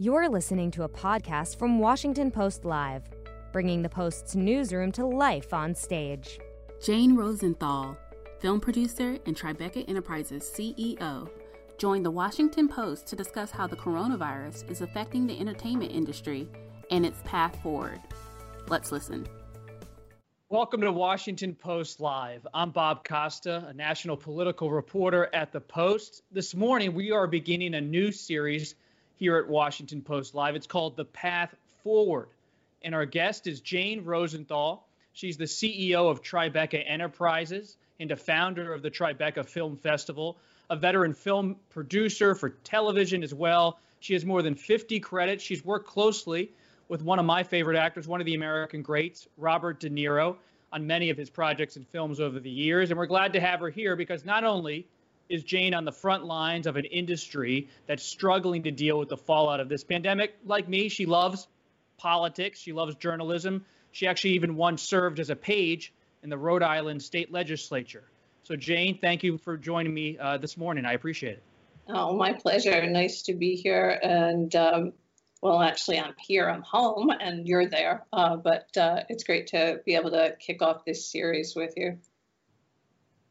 You're listening to a podcast from Washington Post Live, bringing the Post's newsroom to life on stage. Jane Rosenthal, film producer and Tribeca Enterprises CEO, joined the Washington Post to discuss how the coronavirus is affecting the entertainment industry and its path forward. Let's listen. Welcome to Washington Post Live. I'm Bob Costa, a national political reporter at the Post. This morning, we are beginning a new series here at Washington Post Live. It's called The Path Forward. And our guest is Jane Rosenthal. She's the CEO of Tribeca Enterprises and a founder of the Tribeca Film Festival, a veteran film producer for television as well. She has more than 50 credits. She's worked closely with one of my favorite actors, one of the American greats, Robert De Niro, on many of his projects and films over the years. And we're glad to have her here because not only is Jane on the front lines of an industry that's struggling to deal with the fallout of this pandemic. Like me, she loves politics, she loves journalism. She actually even once served as a page in the Rhode Island state legislature. So, Jane, thank you for joining me uh, this morning. I appreciate it. Oh, my pleasure. Nice to be here. And, um, well, actually, I'm here, I'm home, and you're there. Uh, but uh, it's great to be able to kick off this series with you.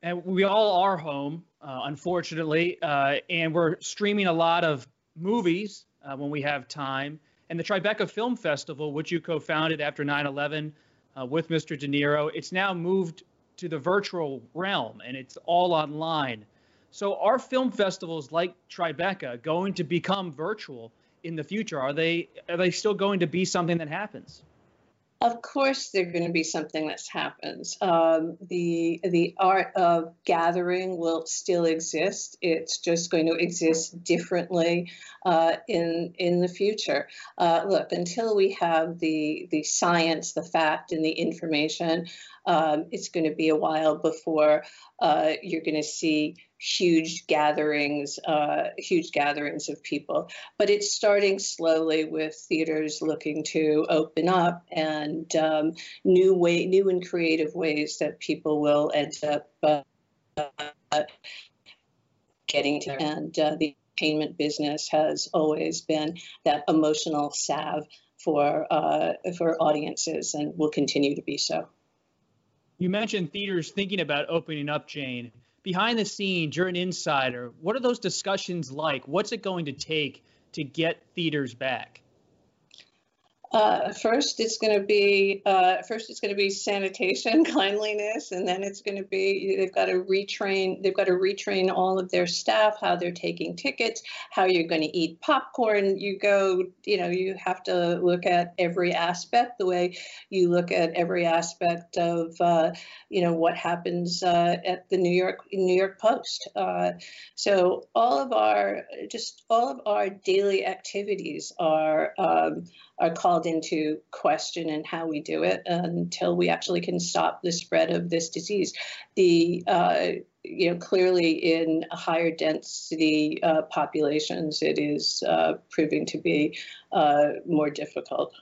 And we all are home uh, unfortunately. Uh, and we're streaming a lot of movies uh, when we have time. And the Tribeca Film Festival, which you co founded after 9 11 uh, with Mr. De Niro, it's now moved to the virtual realm and it's all online. So, are film festivals like Tribeca going to become virtual in the future? Are they, are they still going to be something that happens? Of course, they're going to be something that happens. Um, the the art of gathering will still exist. It's just going to exist differently uh, in in the future. Uh, look, until we have the the science, the fact, and the information, um, it's going to be a while before uh, you're going to see huge gatherings, uh, huge gatherings of people. But it's starting slowly with theaters looking to open up and um, new way, new and creative ways that people will end up uh, getting to. And uh, the entertainment business has always been that emotional salve for uh, for audiences, and will continue to be so. You mentioned theaters thinking about opening up, Jane behind the scenes, you're an insider. What are those discussions like? What's it going to take to get theaters back? Uh, first, it's going to be uh, first it's going to be sanitation, cleanliness, and then it's going to be they've got to retrain they've got to retrain all of their staff how they're taking tickets, how you're going to eat popcorn. You go, you know, you have to look at every aspect the way you look at every aspect of uh, you know what happens uh, at the New York New York Post. Uh, so all of our just all of our daily activities are. Um, are called into question and how we do it until we actually can stop the spread of this disease. The uh, you know clearly in higher density uh, populations, it is uh, proving to be uh, more difficult.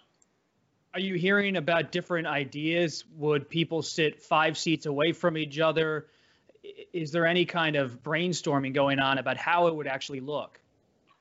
Are you hearing about different ideas? Would people sit five seats away from each other? Is there any kind of brainstorming going on about how it would actually look?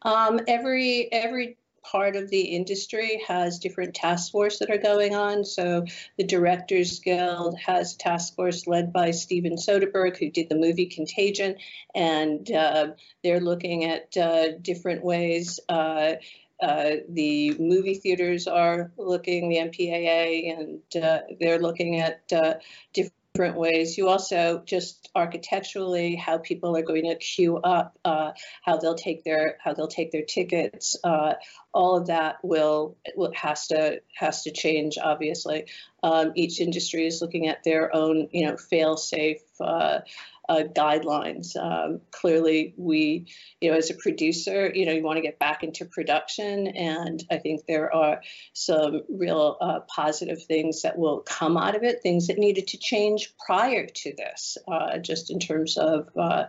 Um, every every part of the industry has different task force that are going on. So the Directors Guild has task force led by Steven Soderbergh, who did the movie Contagion, and uh, they're looking at uh, different ways. Uh, uh the movie theaters are looking, the MPAA, and uh, they're looking at uh, different different ways. You also just architecturally how people are going to queue up, uh, how they'll take their how they'll take their tickets. Uh, all of that will, will has to has to change. Obviously, um, each industry is looking at their own you know fail safe. Uh, uh, guidelines. Um, clearly, we, you know, as a producer, you know, you want to get back into production, and I think there are some real uh, positive things that will come out of it. Things that needed to change prior to this, uh, just in terms of uh,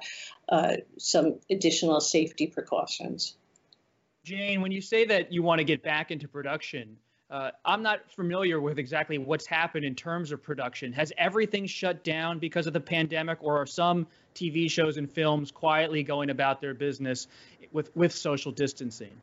uh, some additional safety precautions. Jane, when you say that you want to get back into production, uh, I'm not familiar with exactly what's happened in terms of production. Has everything shut down because of the pandemic, or are some TV shows and films quietly going about their business with with social distancing?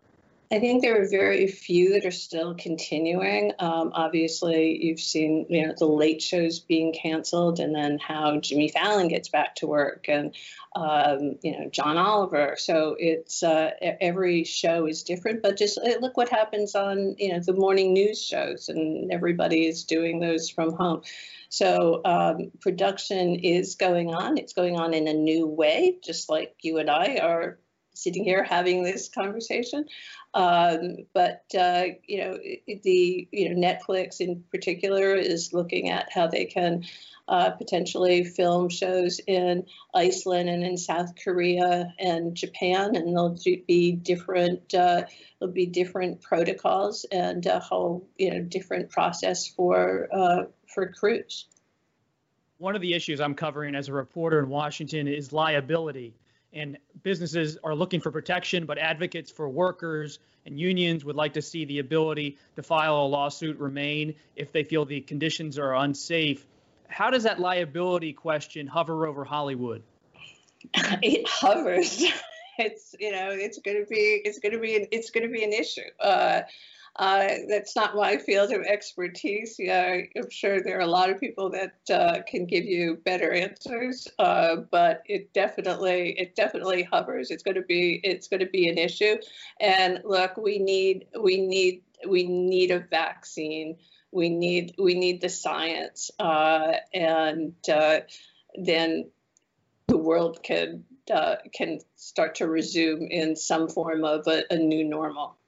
I think there are very few that are still continuing. Um, obviously, you've seen you know the late shows being canceled, and then how Jimmy Fallon gets back to work, and um, you know John Oliver. So it's uh, every show is different, but just uh, look what happens on you know the morning news shows, and everybody is doing those from home. So um, production is going on. It's going on in a new way, just like you and I are sitting here having this conversation. Um, but uh, you know, the you know Netflix in particular is looking at how they can uh, potentially film shows in Iceland and in South Korea and Japan, and there'll be different uh, there'll be different protocols and a whole you know different process for uh, for crews. One of the issues I'm covering as a reporter in Washington is liability and businesses are looking for protection, but advocates for workers and unions would like to see the ability to file a lawsuit remain if they feel the conditions are unsafe. How does that liability question hover over Hollywood? It hovers. It's you know it's going to be it's going to be an, it's going to be an issue. Uh, uh, that's not my field of expertise. Yeah, I'm sure there are a lot of people that uh, can give you better answers, uh, but it definitely it definitely hovers. It's going to be it's going to be an issue. And look, we need we need we need a vaccine. We need we need the science, uh, and uh, then the world can uh, can start to resume in some form of a, a new normal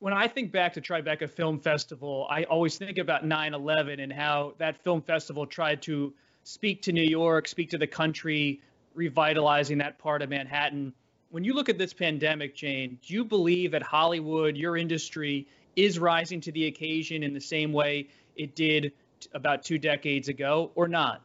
when I think back to Tribeca Film Festival, I always think about 9 11 and how that film festival tried to speak to New York, speak to the country, revitalizing that part of Manhattan. When you look at this pandemic, Jane, do you believe that Hollywood, your industry, is rising to the occasion in the same way it did about two decades ago or not?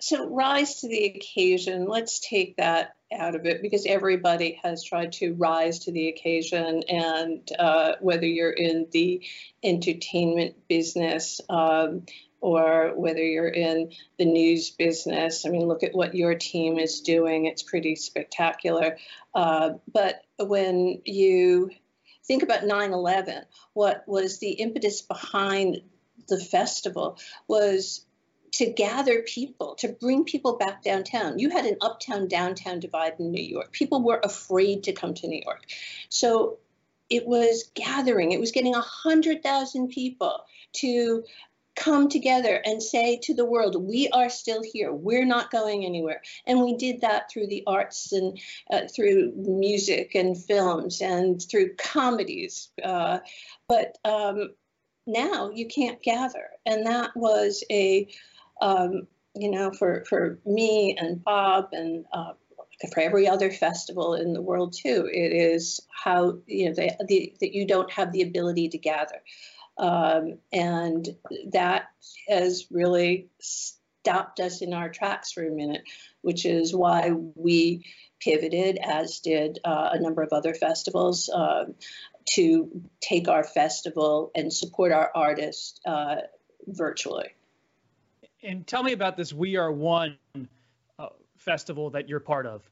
So, rise to the occasion, let's take that out of it because everybody has tried to rise to the occasion. And uh, whether you're in the entertainment business, um, or whether you're in the news business. I mean, look at what your team is doing. It's pretty spectacular. Uh, but when you think about 9 11, what was the impetus behind the festival was to gather people, to bring people back downtown. You had an uptown downtown divide in New York. People were afraid to come to New York. So it was gathering, it was getting 100,000 people to come together and say to the world, we are still here. We're not going anywhere. And we did that through the arts and uh, through music and films and through comedies. Uh, but um, now you can't gather. And that was a um, you know, for, for me and Bob and uh, for every other festival in the world too, it is how, you know, the, the, that you don't have the ability to gather. Um, and that has really stopped us in our tracks for a minute, which is why we pivoted, as did uh, a number of other festivals, uh, to take our festival and support our artists uh, virtually. And tell me about this We Are One uh, festival that you're part of.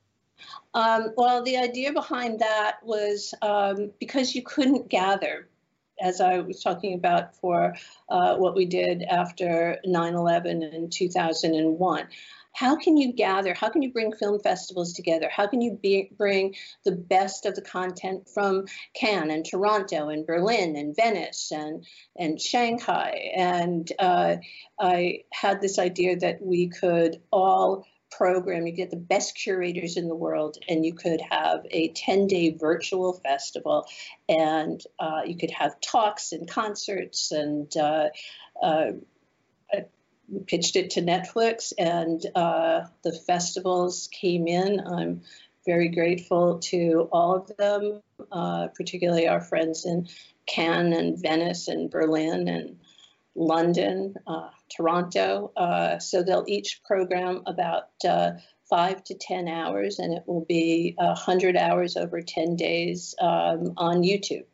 Um, well, the idea behind that was um, because you couldn't gather, as I was talking about for uh, what we did after 9 11 in 2001 how can you gather, how can you bring film festivals together? How can you be, bring the best of the content from Cannes and Toronto and Berlin and Venice and, and Shanghai? And uh, I had this idea that we could all program, you get the best curators in the world, and you could have a 10 day virtual festival, and uh, you could have talks and concerts and uh, uh, we pitched it to Netflix, and uh, the festivals came in. I'm very grateful to all of them, uh, particularly our friends in Cannes and Venice and Berlin and London, uh, Toronto. Uh, so they'll each program about uh, five to 10 hours, and it will be 100 hours over 10 days um, on YouTube.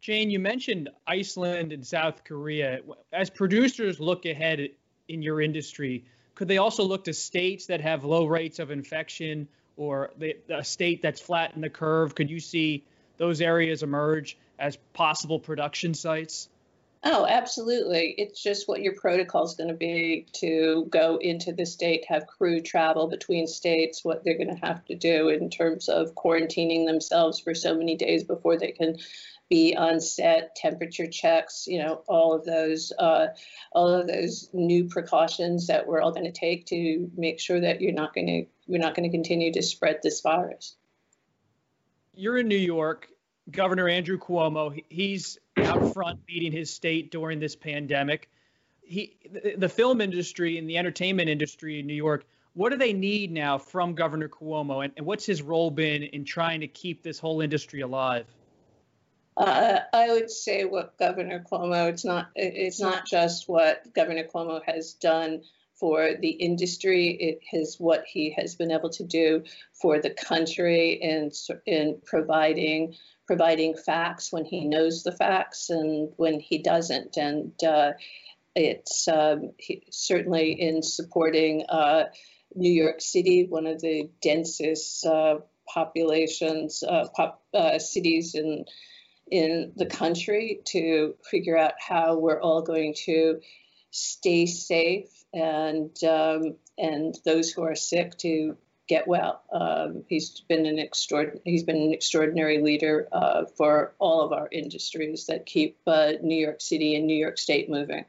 Jane, you mentioned Iceland and South Korea. As producers look ahead in your industry, could they also look to states that have low rates of infection or the, a state that's flat in the curve? Could you see those areas emerge as possible production sites? Oh, absolutely. It's just what your protocol is going to be to go into the state, have crew travel between states, what they're going to have to do in terms of quarantining themselves for so many days before they can be on set, temperature checks, you know, all of those, uh, all of those new precautions that we're all going to take to make sure that you're not going to, we're not going to continue to spread this virus. You're in New York. Governor Andrew Cuomo, he's out front leading his state during this pandemic. He, the, film industry and the entertainment industry in New York, what do they need now from Governor Cuomo, and, and what's his role been in trying to keep this whole industry alive? Uh, I would say what Governor Cuomo. It's not. It's not just what Governor Cuomo has done for the industry. It is what he has been able to do for the country in in providing providing facts when he knows the facts and when he doesn't. And uh, it's um, he, certainly in supporting uh, New York City, one of the densest uh, populations, uh, pop, uh, cities in in the country, to figure out how we're all going to stay safe and um, and those who are sick to get well. Um, he's been an extraordinary he's been an extraordinary leader uh, for all of our industries that keep uh, New York City and New York State moving.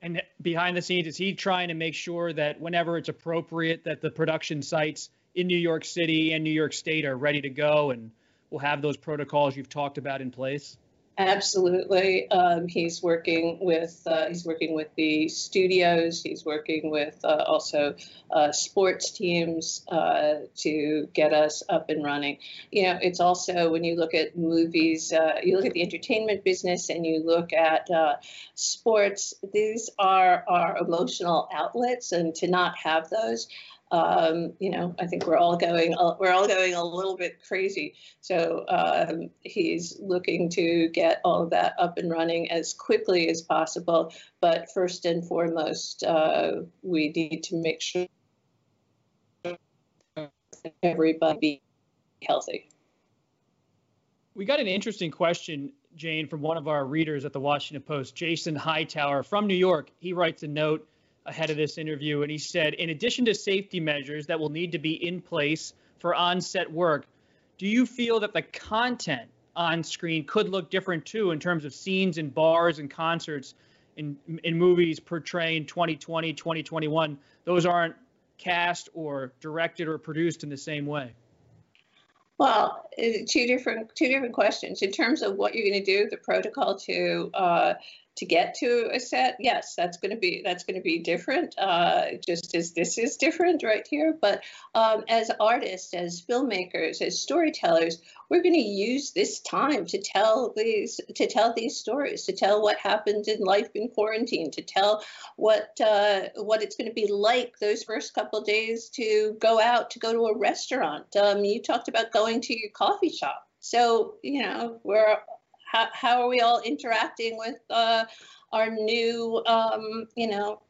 And behind the scenes, is he trying to make sure that whenever it's appropriate, that the production sites in New York City and New York State are ready to go and will have those protocols you've talked about in place? Absolutely. Um, he's working with uh, he's working with the studios. He's working with uh, also uh, sports teams uh, to get us up and running. You know, it's also when you look at movies, uh, you look at the entertainment business, and you look at uh, sports. These are our emotional outlets, and to not have those um, you know, I think we're all going we're all going a little bit crazy. So um, he's looking to get all of that up and running as quickly as possible. But first and foremost, uh, we need to make sure everybody healthy. We got an interesting question, Jane, from one of our readers at the Washington Post, Jason Hightower from New York. He writes a note ahead of this interview, and he said, in addition to safety measures that will need to be in place for on-set work, do you feel that the content on screen could look different too in terms of scenes in bars and concerts in in movies portraying 2020, 2021? Those aren't cast or directed or produced in the same way. Well, uh, two different two different questions in terms of what you're going to do, the protocol to uh, to get to a set yes that's going to be that's going to be different uh, just as this is different right here. But um, as artists as filmmakers as storytellers we're going to use this time to tell these to tell these stories to tell what happened in life in quarantine to tell what uh, what it's going to be like those first couple days to go out to go to a restaurant. Um, you talked about going to your coffee shop. So you know we're how, how are we all interacting with uh, our new, um, you know,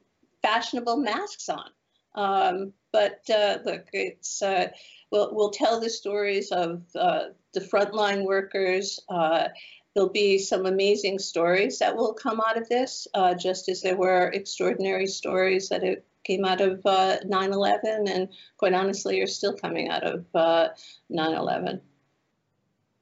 fashionable masks on? Um, but uh, look, it's uh, we'll, we'll tell the stories of uh, the frontline workers. Uh, there'll be some amazing stories that will come out of this, uh, just as there were extraordinary stories that it came out of 9/11, and quite honestly, are still coming out of 9/11.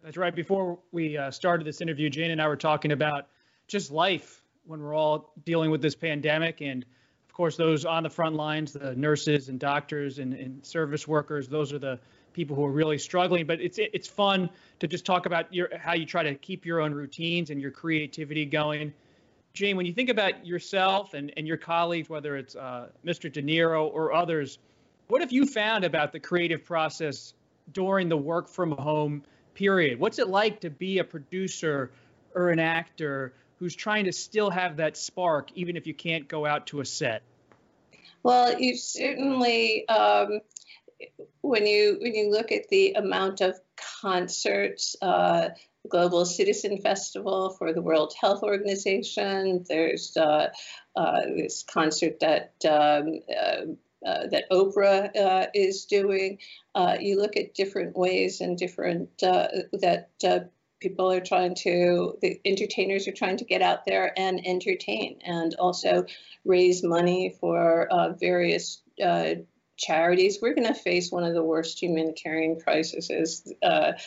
That's right. Before we uh, started this interview, Jane and I were talking about just life when we're all dealing with this pandemic. And of course, those on the front lines, the nurses and doctors and, and service workers, those are the people who are really struggling. But it's it's fun to just talk about your how you try to keep your own routines and your creativity going. Jane, when you think about yourself and, and your colleagues, whether it's uh, Mr. De Niro or others, what have you found about the creative process during the work from home period. What's it like to be a producer or an actor who's trying to still have that spark, even if you can't go out to a set? Well, you certainly, um, when you when you look at the amount of concerts, uh, the Global Citizen Festival for the World Health Organization. There's uh, uh, this concert that um, uh, that Oprah uh, is doing. Uh, you look at different ways and different uh, that uh, people are trying to, the entertainers are trying to get out there and entertain and also raise money for various charities. We're going to face one of the worst humanitarian crises that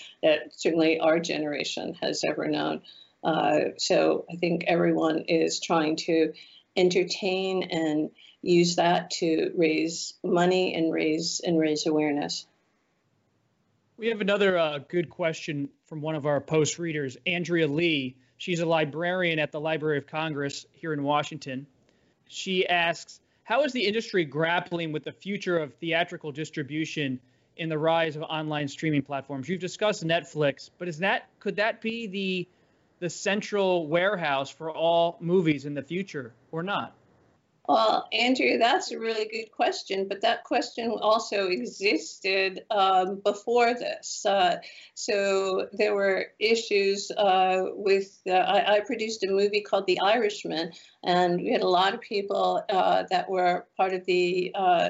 certainly our generation has ever known. so I think everyone is trying to entertain and use that to raise money and raise and raise awareness. We have another uh, good question from one of our post readers, Andrea Lee. She's a librarian at the Library of Congress here in Washington. She asks, how is the industry grappling with the future of theatrical distribution in the rise of online streaming platforms? You've discussed Netflix, but is that could that be the the central warehouse for all movies in the future or not? Well, Andrea, that's a really good question, but that question also existed um, before this. Uh, so there were issues uh, with, uh, I, I, produced a movie called The Irishman, and we had a lot of people uh, that were part of the uh,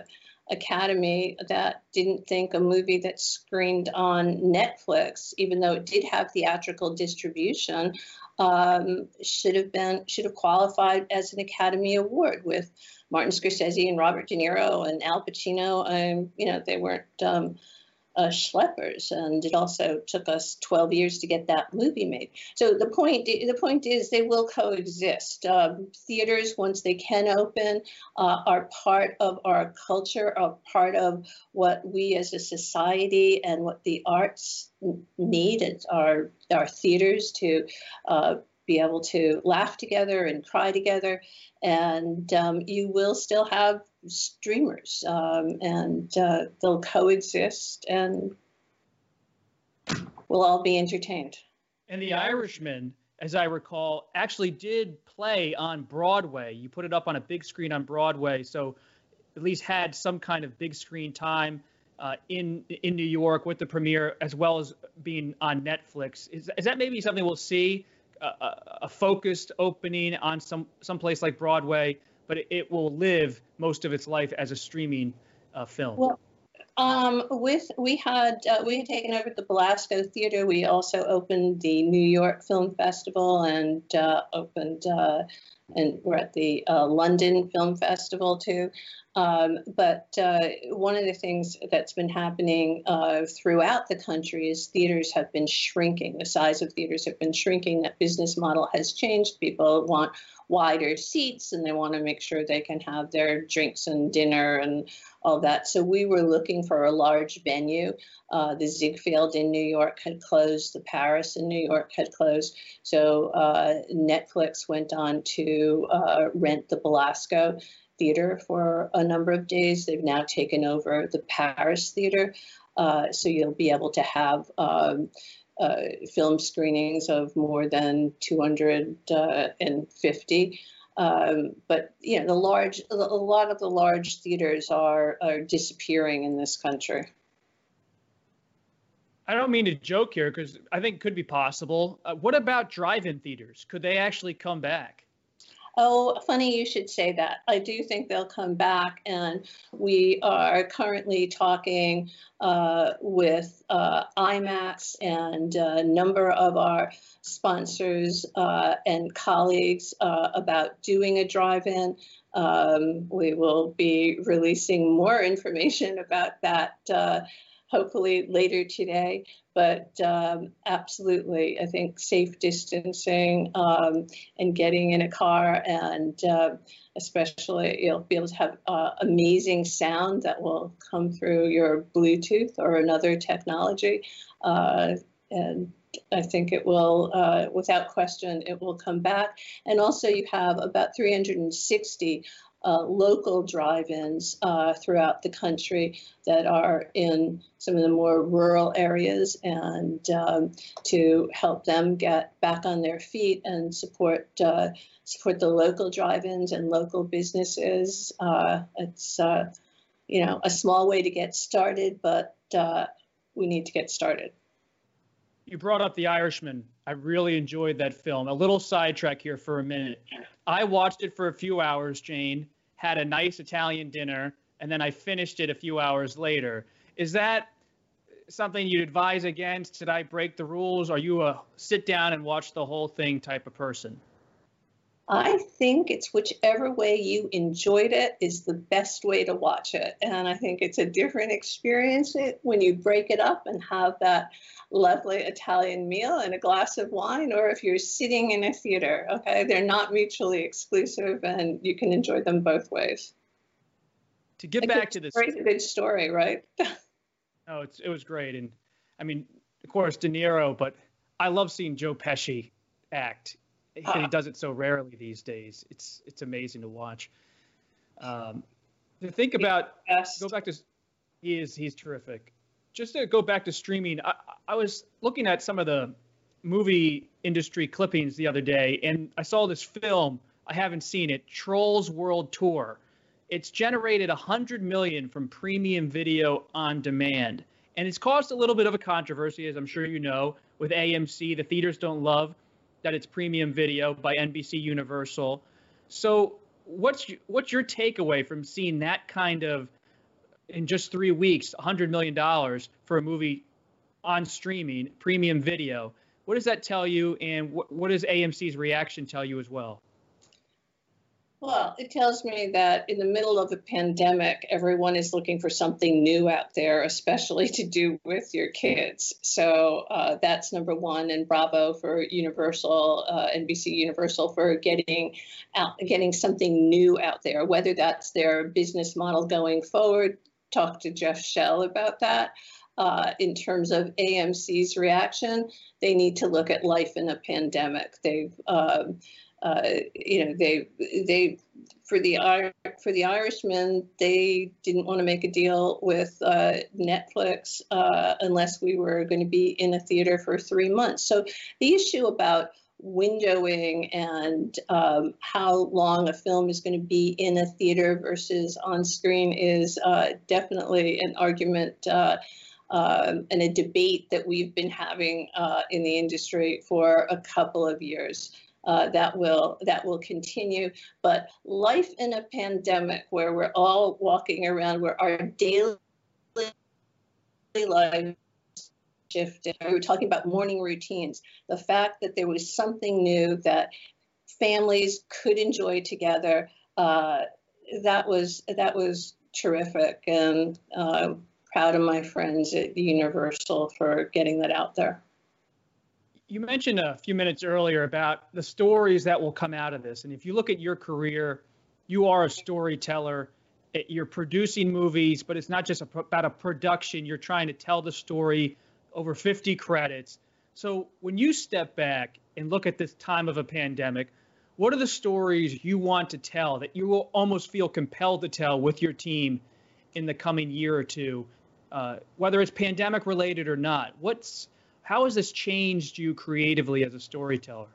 Academy that didn't think a movie that screened on Netflix, even though it did have theatrical distribution, um, should have been should have qualified as an Academy Award with Martin Scorsese and Robert De Niro and Al Pacino. Um, you know, they weren't um, uh, schleppers, and it also took us 12 years to get that movie made. So the point the point is they will coexist. Um, theaters, once they can open, uh, are part of our culture, are part of what we as a society and what the arts need. It's our our theaters to uh, be able to laugh together and cry together. And um, you will still have streamers, um, and uh, they'll coexist, and we'll all be entertained. And The Irishman, as I recall, actually did play on Broadway. You put it up on a big screen on Broadway, so at least had some kind of big screen time. Uh, in in New York with the premiere, as well as being on Netflix, is, is that maybe something we'll see a, a focused opening on some someplace like Broadway, but it, it, will live most of its life as a streaming uh, film. Well, um, with we had uh, we had taken over the Belasco Theater. We also opened the New York Film Festival and uh, opened uh, and we're at the uh, London Film Festival too. Um, but uh, one of the things that's been happening uh, throughout the country is theaters have been shrinking. The size of theaters have been shrinking. That business model has changed. People want wider seats and they want to make sure they can have their drinks and dinner and all that. So we were looking for a large venue. Uh, the Ziegfeld in New York had closed, the Paris in New York had closed. So uh, Netflix went on to uh, rent the Belasco Theater for a number of days. They've now taken over the Paris Theater. Uh, so you'll be able to have um, uh, film screenings of more than 250. Um, but you know, the large, a lot of the large theaters are are disappearing in this country. I don't mean to joke here because I think it could be possible. Uh, what about drive-in theaters? Could they actually come back? Oh, funny you should say that. I do think they'll come back, and we are currently talking uh, with uh, IMAX and a number of our sponsors uh, and colleagues uh, about doing a drive-in. Um, we will be releasing more information about that uh, hopefully later today. But um, absolutely, I think safe distancing um, and getting in a car, and uh, especially you'll be able to have uh, amazing sound that will come through your Bluetooth or another technology. Uh, and I think it will, uh, without question, it will come back. And also, you have about 360 uh, local drive-ins uh, throughout the country that are in some of the more rural areas and um, to help them get back on their feet and support uh, support the local drive-ins and local businesses. Uh, it's uh, you know a small way to get started, but uh, we need to get started. You brought up The Irishman. I really enjoyed that film. A little sidetrack here for a minute. I watched it for a few hours, Jane, had a nice Italian dinner, and then I finished it a few hours later. Is that something you'd advise against? Did I break the rules? Are you a sit down and watch the whole thing type of person? I think it's whichever way you enjoyed it is the best way to watch it. And I think it's a different experience when you break it up and have that lovely Italian meal and a glass of wine, or if you're sitting in a theater. Okay, they're not mutually exclusive and you can enjoy them both ways. To get back to this, it's great, good story, right? oh, it's, it was great. And I mean, of course, De Niro, but I love seeing Joe Pesci act he uh, does it so rarely these days. It's it's amazing to watch. Um, to think about, go back to, he is he's terrific. Just to go back to streaming, I, I was looking at some of the movie industry clippings the other day, and I saw this film. I haven't seen it. Trolls World Tour. It's generated 100 million from premium video on demand, and it's caused a little bit of a controversy, as I'm sure you know, with AMC. The theaters don't love that it's premium video by NBC Universal. So what's what's your takeaway from seeing that kind of in just three weeks, $100 million for a movie on streaming, premium video? What does that tell you, and what, what does AMC's reaction tell you as well? Well, it tells me that in the middle of a pandemic, everyone is looking for something new out there, especially to do with your kids. So uh, that's number one. And bravo for Universal, uh, NBC Universal, for getting out, getting something new out there. Whether that's their business model going forward, talk to Jeff Shell about that. Uh, in terms of AMC's reaction, they need to look at life in a pandemic. They've um, uh, you know, they they for the for the Irishman, they didn't want to make a deal with uh, Netflix uh, unless we were going to be in a theater for three months. So the issue about windowing and um, how long a film is going to be in a theater versus on screen is uh, definitely an argument. Uh, um, and a debate that we've been having uh, in the industry for a couple of years uh, that will that will continue. But life in a pandemic, where we're all walking around, where our daily lives shifted. We were talking about morning routines. The fact that there was something new that families could enjoy together. Uh, that was that was terrific, and uh, proud of my friends at Universal for getting that out there you mentioned a few minutes earlier about the stories that will come out of this. And if you look at your career, you are a storyteller. You're producing movies, but it's not just about a production. You're trying to tell the story over 50 credits. So when you step back and look at this time of a pandemic, what are the stories you want to tell that you will almost feel compelled to tell with your team in the coming year or two, uh, whether it's pandemic related or not? What's how has this changed you creatively as a storyteller?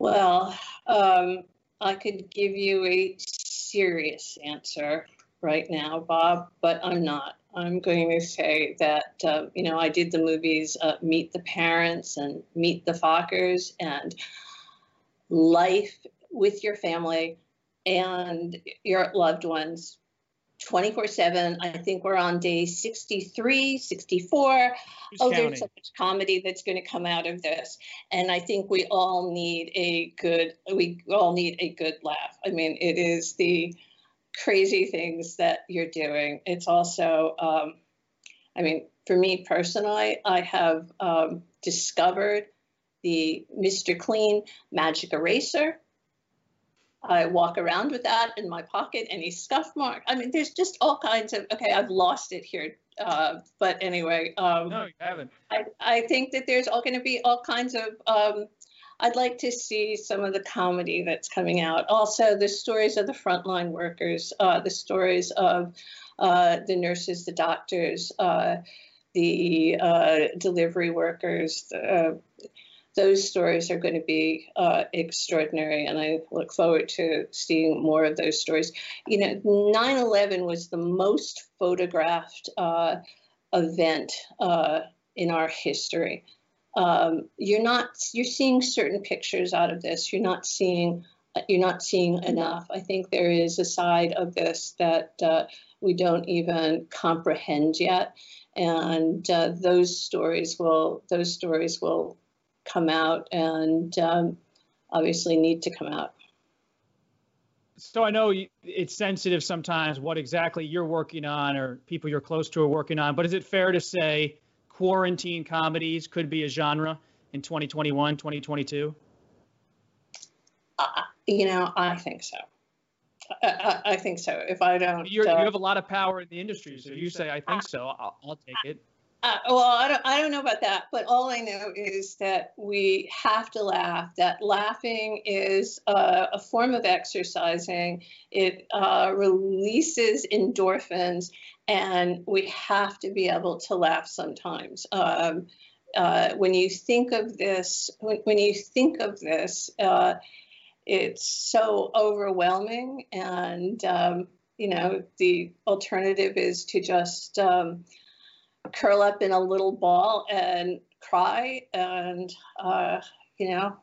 Well, um, I could give you a serious answer right now, Bob, but I'm not. I'm going to say that, uh, you know, I did the movies uh, Meet the Parents and Meet the Fockers and Life with Your Family and Your Loved Ones 24 7. I think we're on day 63, 64. Who's oh, counting? there's so much comedy that's going to come out of this. And I think we all need a good, we all need a good laugh. I mean, it is the crazy things that you're doing. It's also, um, I mean, for me personally, I have um, discovered the Mr. Clean magic eraser I walk around with that in my pocket, any scuff mark. I mean, there's just all kinds of, okay, I've lost it here. Uh, but anyway, um, no, you haven't. I, I think that there's all going to be all kinds of, um, I'd like to see some of the comedy that's coming out. Also, the stories of the frontline workers, uh, the stories of uh, the nurses, the doctors, uh, the uh, delivery workers, the, those stories are going to be uh, extraordinary, and I look forward to seeing more of those stories. You know, 9 11 was the most photographed uh, event uh, in our history. Um, you're not, you're seeing certain pictures out of this. You're not seeing you're not seeing enough. I think there is a side of this that uh, we don't even comprehend yet, and uh, those stories will those stories will come out and um, obviously need to come out. So I know it's sensitive sometimes what exactly you're working on or people you're close to are working on, but is it fair to say quarantine comedies could be a genre in 2021, 2022? Uh, you know, I think so. I, I, think so. If I don't, uh, you have a lot of power in the industry, so you say I think so. I'll, I'll take it. Uh, well, I don't, I don't know about that, but all I know is that we have to laugh. That laughing is a form of exercising. It uh, releases endorphins, and we have to be able to laugh sometimes. Um, uh, when you think of this, when, when you think of this, uh, it's so overwhelming, and um, you know the alternative is to just um, curl up in a little ball and cry. And, uh, you know,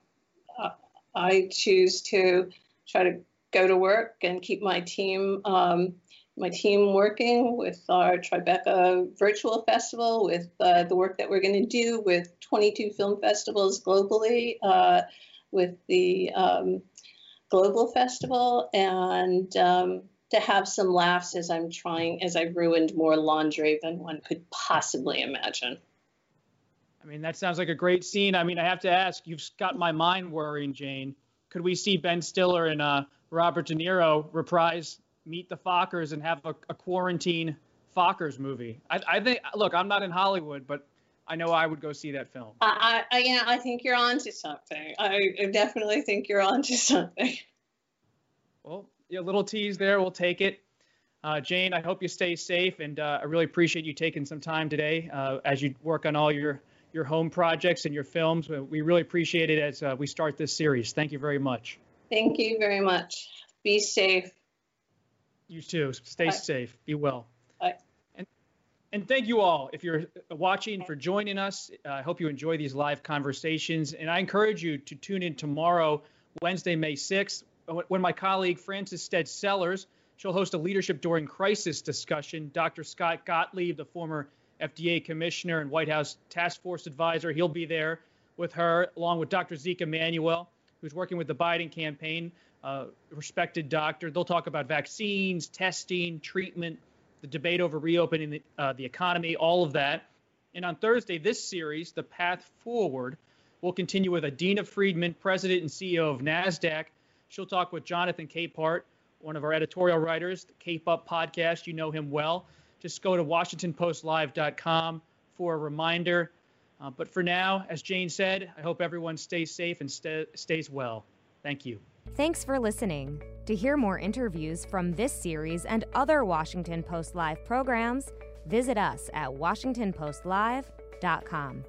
uh, I choose to try to go to work and keep my team. Um, my team working with our Tribeca Virtual Festival, with uh, the work that we're going to do with 22 film festivals globally, uh, with the um, Global Festival, and um, to have some laughs as I'm trying, as I've ruined more laundry than one could possibly imagine. I mean, that sounds like a great scene. I mean, I have to ask, you've got my mind worrying, Jane. Could we see Ben Stiller and uh, Robert De Niro reprise Meet the Fockers and have a, a quarantine Fockers movie? I, I, think, look, I'm not in Hollywood, but I know I would go see that film. I, I, yeah, I think you're onto something. I definitely think you're onto something. Well, a little tease there. We'll take it. Uh, Jane, I hope you stay safe, and uh, I really appreciate you taking some time today uh, as you work on all your your home projects and your films. We really appreciate it as uh, we start this series. Thank you very much. Thank you very much. Be safe. You too. Stay Bye. safe. Be well. Bye. And and thank you all if you're watching for joining us. I hope you enjoy these live conversations, and I encourage you to tune in tomorrow, Wednesday, May 6th when my colleague Frances Stead Sellers, she'll host a leadership during crisis discussion. Dr. Scott Gottlieb, the former FDA commissioner and White House task force advisor, he'll be there with her, along with Dr. Zeke Emanuel, who's working with the Biden campaign, uh, respected doctor. They'll talk about vaccines, testing, treatment, the debate over reopening the, uh, the economy, all of that. And on Thursday, this series, The Path Forward, will continue with Adena Friedman, president and CEO of NASDAQ, She'll talk with Jonathan Capehart, one of our editorial writers, the Cape Up podcast. You know him well. Just go to WashingtonPostLive.com for a reminder. Uh, but for now, as Jane said, I hope everyone stays safe and st- stays well. Thank you. Thanks for listening. To hear more interviews from this series and other Washington Post Live programs, visit us at WashingtonPostLive.com.